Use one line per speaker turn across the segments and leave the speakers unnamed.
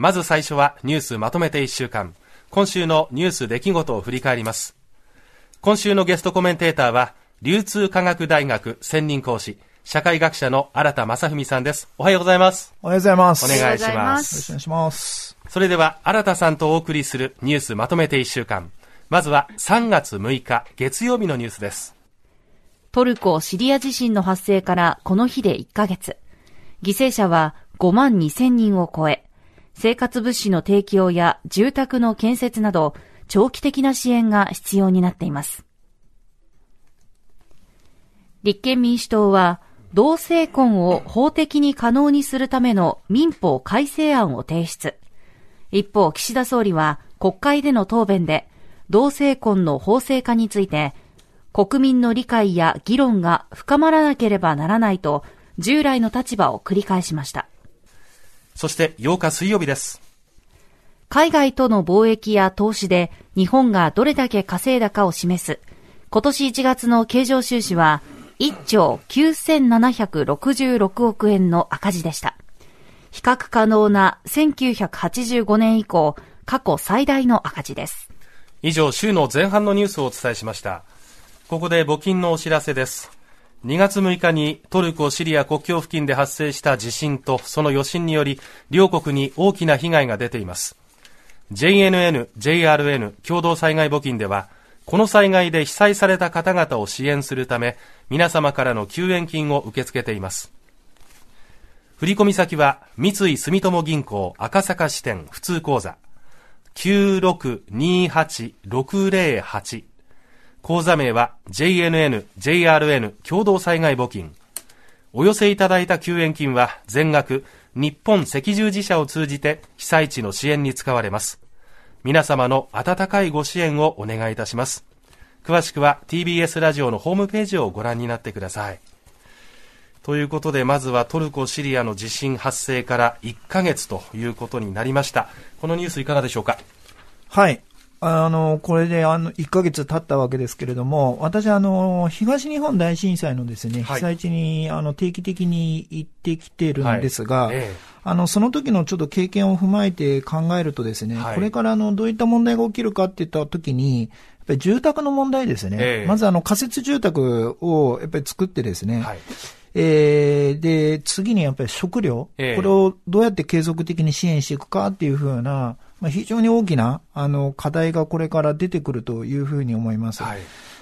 まず最初はニュースまとめて1週間。今週のニュース出来事を振り返ります。今週のゲストコメンテーターは、流通科学大学専任講師、社会学者の新田正文さんです。おはようございます。
おはようございます。
お願いします。よろしくお願
いします。
それでは、新田さんとお送りするニュースまとめて1週間。まずは3月6日月曜日のニュースです。
トルコ・シリア地震の発生からこの日で1ヶ月。犠牲者は5万2千人を超え、生活物資の提供や住宅の建設など、長期的な支援が必要になっています。立憲民主党は、同性婚を法的に可能にするための民法改正案を提出。一方、岸田総理は国会での答弁で、同性婚の法制化について、国民の理解や議論が深まらなければならないと、従来の立場を繰り返しました。
そして8日水曜日です。
海外との貿易や投資で日本がどれだけ稼いだかを示す、今年1月の経常収支は1兆9766億円の赤字でした。比較可能な1985年以降、過去最大の赤字です。
以上、週の前半のニュースをお伝えしました。ここで募金のお知らせです。2月6日にトルコ・シリア国境付近で発生した地震とその余震により両国に大きな被害が出ています。JNN、JRN 共同災害募金ではこの災害で被災された方々を支援するため皆様からの救援金を受け付けています。振込先は三井住友銀行赤坂支店普通口座9628608口座名は JNN、JRN 共同災害募金。お寄せいただいた救援金は全額日本赤十字社を通じて被災地の支援に使われます。皆様の温かいご支援をお願いいたします。詳しくは TBS ラジオのホームページをご覧になってください。ということで、まずはトルコ・シリアの地震発生から1ヶ月ということになりました。このニュースいかがでしょうか？
はい。あの、これで、あの、1ヶ月経ったわけですけれども、私、あの、東日本大震災のですね、被災地に、あの、定期的に行ってきてるんですが、はい。ええ、あの、その時のちょっと経験を踏まえて考えるとですね、はい、これからあの、どういった問題が起きるかっていった時に、やっぱり住宅の問題ですね。え、まずあの、仮設住宅をやっぱり作ってですね、はいえー、で、次にやっぱり食料、これをどうやって継続的に支援していくかっていうふうな、まあ、非常に大きな、あの、課題がこれから出てくるというふうに思います。はい。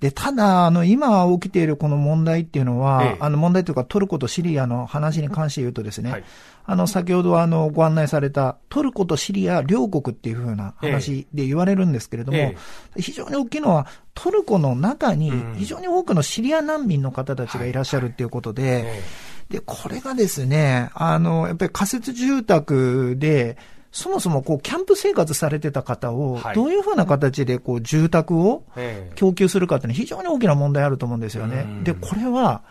で、ただ、あの、今起きているこの問題っていうのは、ええ、あの問題というかトルコとシリアの話に関して言うとですね、はい、あの、先ほどあの、ご案内されたトルコとシリア両国っていうふうな話で言われるんですけれども、え、非常に大きいのは、トルコの中に非常に多くのシリア難民の方たちがい。らっしゃるっていうことで、で、これがですね、あの、やっぱり仮設住宅で、そもそもこうキャンプ生活されてた方を、どういうふうな形でこう住宅を供給するかっていうのは非常に大きな問題あると思うんですよね。で、これは、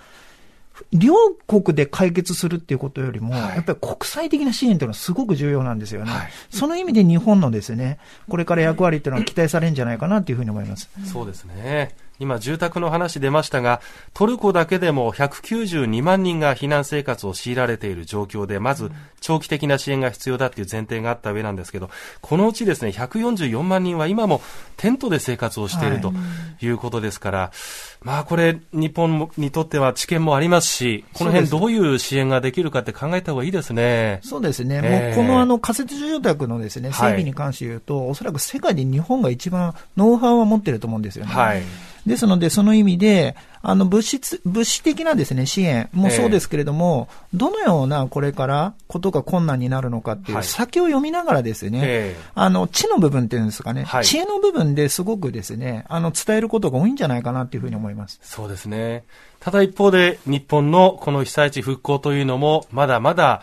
両国で解決するっていうことよりも、はい、やっぱり国際的な支援というのはすごく重要なんですよね、はい、その意味で日本のですね、これから役割っていうのは期待されるんじゃないかなというふうに思います。
そうですね。今、住宅の話出ましたが、トルコだけでも192万人が避難生活を強いられている状況で、まず長期的な支援が必要だっていう前提があった上なんですけど、このうちですね、144万人は今もテントで生活をしているということですから、はい、まあこれ、日本にとっては知見もありますし、この辺どういう支援ができるかって考えた方がいいですね。
そうですね。えー、もうこのあの仮設住宅のですね、整備に関して言うと、はい、おそらく世界で日本が一番ノウハウを持っていると思うんですよね。はいですので、その意味で、あの物質、物資的なですね、支援もそうですけれども、えー、どのようなこれからことが困難になるのかっていう、先を読みながらですね、えー、あの、知の部分っていうんですかね、はい、知恵の部分ですごくですね、あの、伝えることが多いんじゃないかなっていうふうに思います。
そうですね。ただ一方で、日本のこの被災地復興というのも、まだまだ、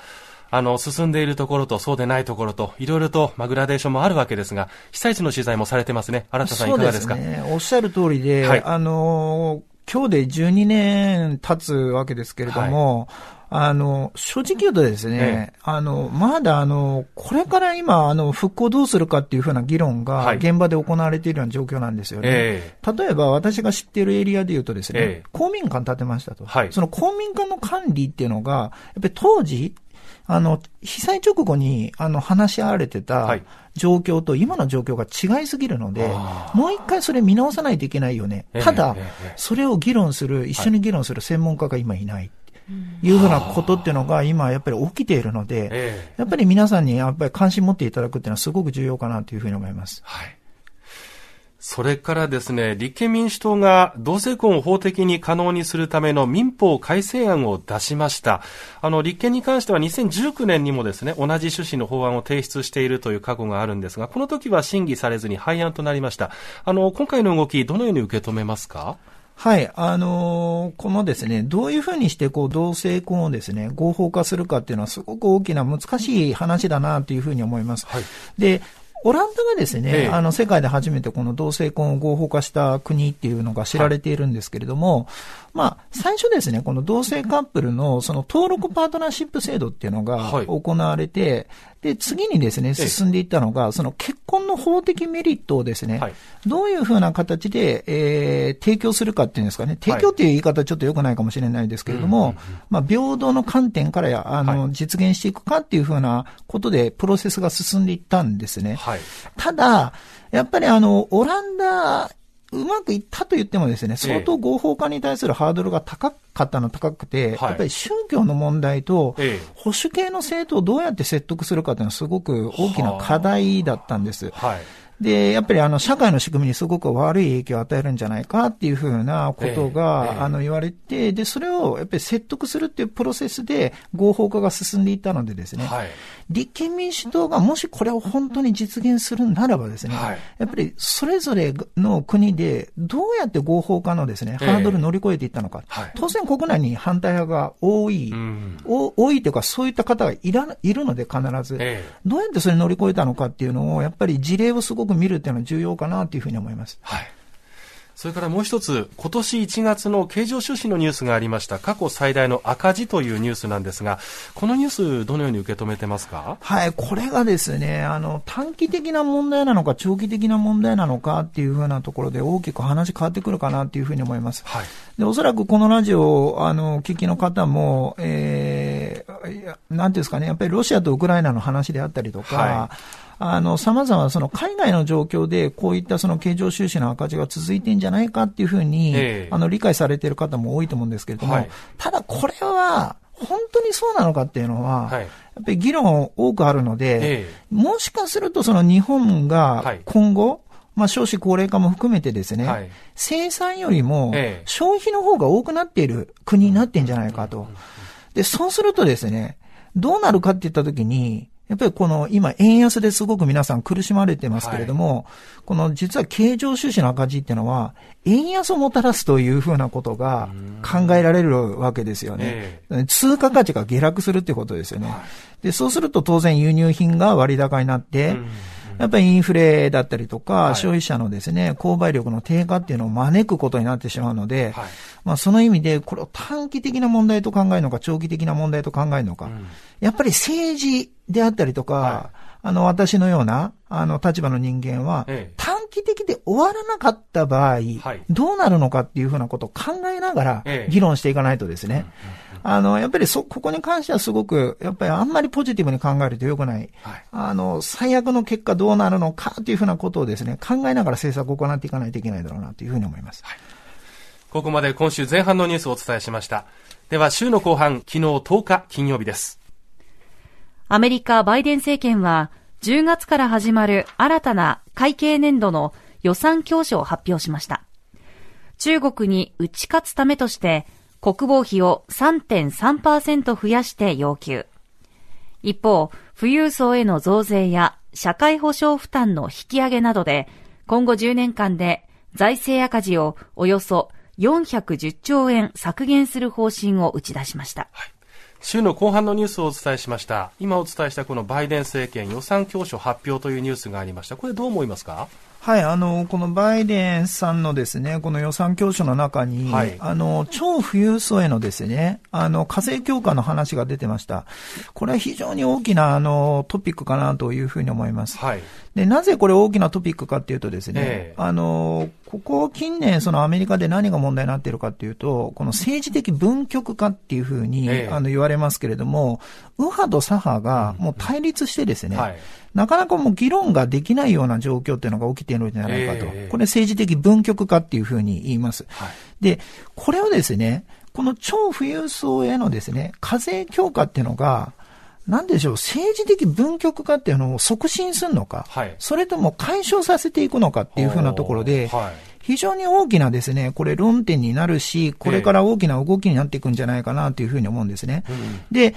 あの、進んでいるところとそうでないところと、いろいろと、まあ、グラデーションもあるわけですが、被災地の取材もされてますね。新田さんいかがですか？
ね。おっしゃる通りで、はい、あの、今日で12年経つわけですけれども、はいあの、正直言うとですね、ええ、あの、まだあの、これから今、あの、復興どうするかっていうふうな議論が現場で行われているような状況なんですよね。え、例えば私が知っているエリアで言うとですね、公民館建てましたと。はい、その公民館の管理っていうのが、やっぱり当時、あの、被災直後に、あの、話し合われてた状況と今の状況が違いすぎるので、もう一回それ見直さないといけないよね。ただ、それを議論する、一緒に議論する専門家が今いない。いうふうなことっていうのが今やっぱり起きているので、やっぱり皆さんにやっぱり関心持っていただくっていうのはすごく重要かなというふうに思います。はい
それからですね、立憲民主党が同性婚を法的に可能にするための民法改正案を出しました。あの、立憲に関しては2019年にもですね、同じ趣旨の法案を提出しているという過去があるんですが、この時は審議されずに廃案となりました。あの、今回の動き、どのように受け止めますか？
はい。あのー、このですね、どういうふうにしてこう同性婚をですね、合法化するかっていうのはすごく大きな難しい話だなというふうに思います。はい、で、オランダがですね、ええ、あの、世界で初めてこの同性婚を合法化した国っていうのが知られているんですけれども、はい、まあ、最初ですね、この同性カップルのその登録パートナーシップ制度っていうのが行われて、はい、で、次にですね、進んでいったのが、その結婚の法的メリットをですね、はい、どういうふうな形で、えー、提供するかっていうんですかね、提供っていう言い方はちょっと良くないかもしれないですけれども、まあ、平等の観点からや、あの、実現していくかっていうふうなことで、プロセスが進んでいったんですね。ただ、やっぱりあの、オランダうまくいったと言ってもですね、相当合法化に対するハードルが高かったの高くて、やっぱり宗教の問題と、保守系の政党をどうやって説得するかというのはすごく大きな課題だったんです。はいで、やっぱりあの、社会の仕組みにすごく悪い影響を与えるんじゃないかっていうふうなことが、えー、あの、言われて、で、それをやっぱり説得するっていうプロセスで合法化が進んでいったのでですね、はい、立憲民主党がもしこれを本当に実現するならばですね、はい、やっぱりそれぞれの国でどうやって合法化のですね、ハードル乗り越えていったのか。はい、当然国内に反対派が多い、うん、多いというかそういった方がいらいるので必ず、えー、どうやってそれ乗り越えたのかっていうのを、やっぱり事例をすごくく見るっていうのは重要かなというふうに思います。
はい。それからもう一つ、今年1月の経常収支のニュースがありました、過去最大の赤字というニュースなんですが、このニュース、どのように受け止めてますか？
はい、これがですね、あの、短期的な問題なのか、長期的な問題なのかっていうふうなところで大きく話変わってくるかなっていうふうに思います。はい。で、おそらくこのラジオ、あの、聞きの方も、えー、なんていうんですかね、やっぱりロシアとウクライナの話であったりとか、はいあの、様々その海外の状況でこういったその経常収支の赤字が続いてんじゃないかっていうふうに、えー、あの、理解されている方も多いと思うんですけれども、はい、ただこれは、本当にそうなのかっていうのは、はい、やっぱり議論多くあるので、えー、もしかするとその日本が今後、はいまあ、少子高齢化も含めてですね、はい、生産よりも消費の方が多くなっている国になってんじゃないかと。で、そうするとですね、どうなるかって言ったときに、やっぱりこの今円安ですごく皆さん苦しまれてますけれども、はい、この実は経常収支の赤字っていうのは、円安をもたらすというふうなことが考えられるわけですよね。通貨価値が下落するってことですよね。で、そうすると当然輸入品が割高になって、やっぱりインフレだったりとか、消費者のですね、購買力の低下っていうのを招くことになってしまうので、まあその意味で、これを短期的な問題と考えるのか、長期的な問題と考えるのか、やっぱり政治であったりとか、あの、私のような、あの、立場の人間は、短期的で終わらなかった場合、どうなるのかっていうふうなことを考えながら、議論していかないとですね、あの、やっぱりそ、ここに関してはすごく、やっぱりあんまりポジティブに考えると良くない。はい、あの、最悪の結果どうなるのかというふうなことをですね、考えながら政策を行っていかないといけないだろうなというふうに思います。はい、
ここまで今週前半のニュースをお伝えしました。では、週の後半、昨日10日金曜日です。
アメリカバイデン政権は、10月から始まる新たな会計年度の予算教書を発表しました。中国に打ち勝つためとして、国防費を3.3%増やして要求。一方、富裕層への増税や社会保障負担の引き上げなどで、今後10年間で財政赤字をおよそ410兆円削減する方針を打ち出しました。はい
週の後半のニュースをお伝えしました。今お伝えしたこのバイデン政権予算教書発表というニュースがありました。これどう思いますか？
はい、あの、このバイデンさんのですね、この予算教書の中に、はい、あの、超富裕層へのですね、あの、課税強化の話が出てました。これは非常に大きな、あの、トピックかなというふうに思います。はい。で、なぜこれ大きなトピックかっていうとですね、えー、あの、ここ近年、そのアメリカで何が問題になっているかっていうと、この政治的分極化っていうふうに、えー、あの、言われますけれども、右派と左派がもう対立してですね、なかなかもう議論ができないような状況っていうのが起きているんじゃないかと。えー、これ政治的分極化っていうふうに言います。はい、で、これをですね、この超富裕層へのですね、課税強化っていうのが、なんでしょう、政治的分極化っていうのを促進するのか、はい、それとも解消させていくのかっていうふうなところで、はい、非常に大きなですね、これ論点になるし、これから大きな動きになっていくんじゃないかなというふうに思うんですね。うん、で、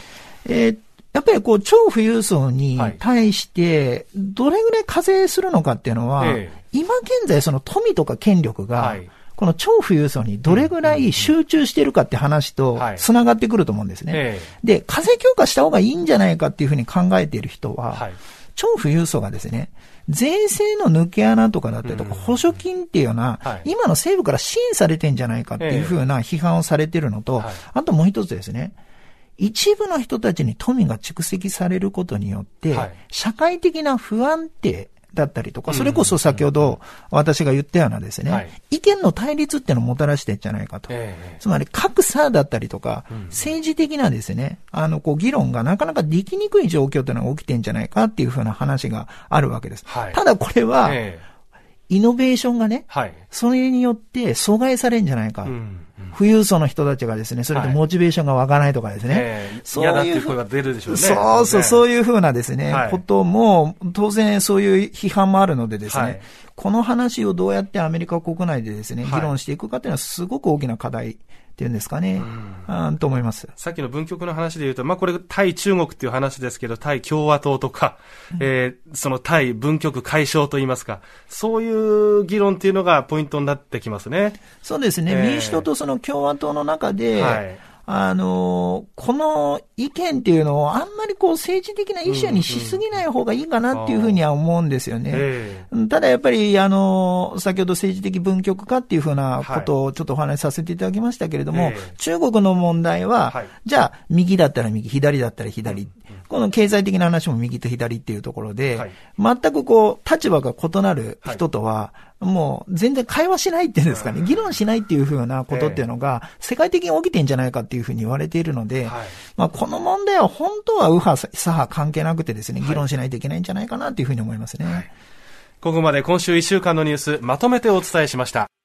えー、やっぱりこう、超富裕層に対して、どれぐらい課税するのかっていうのは、今現在その富とか権力が、この超富裕層にどれぐらい集中しているかって話と繋がってくると思うんですね。で、課税強化した方がいいんじゃないかっていうふうに考えている人は、超富裕層がですね、税制の抜け穴とかだったりとか、補助金っていうような、今の政府から支援されてんじゃないかっていうふうな批判をされてるのと、あともう一つですね、一部の人たちに富が蓄積されることによって、はい、社会的な不安定だったりとか、それこそ先ほど私が言ったようなですね、はい、意見の対立っていうのをもたらしてんじゃないかと。えー、つまり格差だったりとか、うん、政治的なですね、あの、こう、議論がなかなかできにくい状況っていうのが起きてんじゃないかっていうふうな話があるわけです。はい、ただこれは、えーイノベーションがね、はい、それによって阻害されるんじゃないか。うん富裕層の人たちがですね、それでモチベーションが湧かないとかですね。はいえ
ー、そういう。声が出るでしょうね。
そうそう、そういうふうなですね、はい、ことも、当然そういう批判もあるのでですね、はい、この話をどうやってアメリカ国内でですね、議論していくかっていうのはすごく大きな課題っていうんですかね、うん、と思います。
さっきの文局の話で言うと、まあこれ対中国っていう話ですけど、対共和党とか、うん、えー、その対文局解消といいますか、そういう議論っていうのがポイントになってきますね。
そうですね。えー、民主党とその共和党の中で、はいあの、この意見っていうのをあんまりこう政治的なイシューにしすぎない方がいいかなっていうふうには思うんですよね。ただやっぱり、あの、先ほど政治的分極化っていうふうなことをちょっとお話しさせていただきましたけれども、中国の問題は、じゃあ右だったら右、左だったら左。この経済的な話も右と左っていうところで、全くこう、立場が異なる人とは、もう全然会話しないっていうんですかね、議論しないっていうふうなことっていうのが、世界的に起きてんじゃないかっていうふうに言われているので、まあこの問題は本当は右派、左派関係なくてですね、議論しないといけないんじゃないかなっていうふうに思いますね。
ここまで今週1週間のニュースまとめてお伝えしました。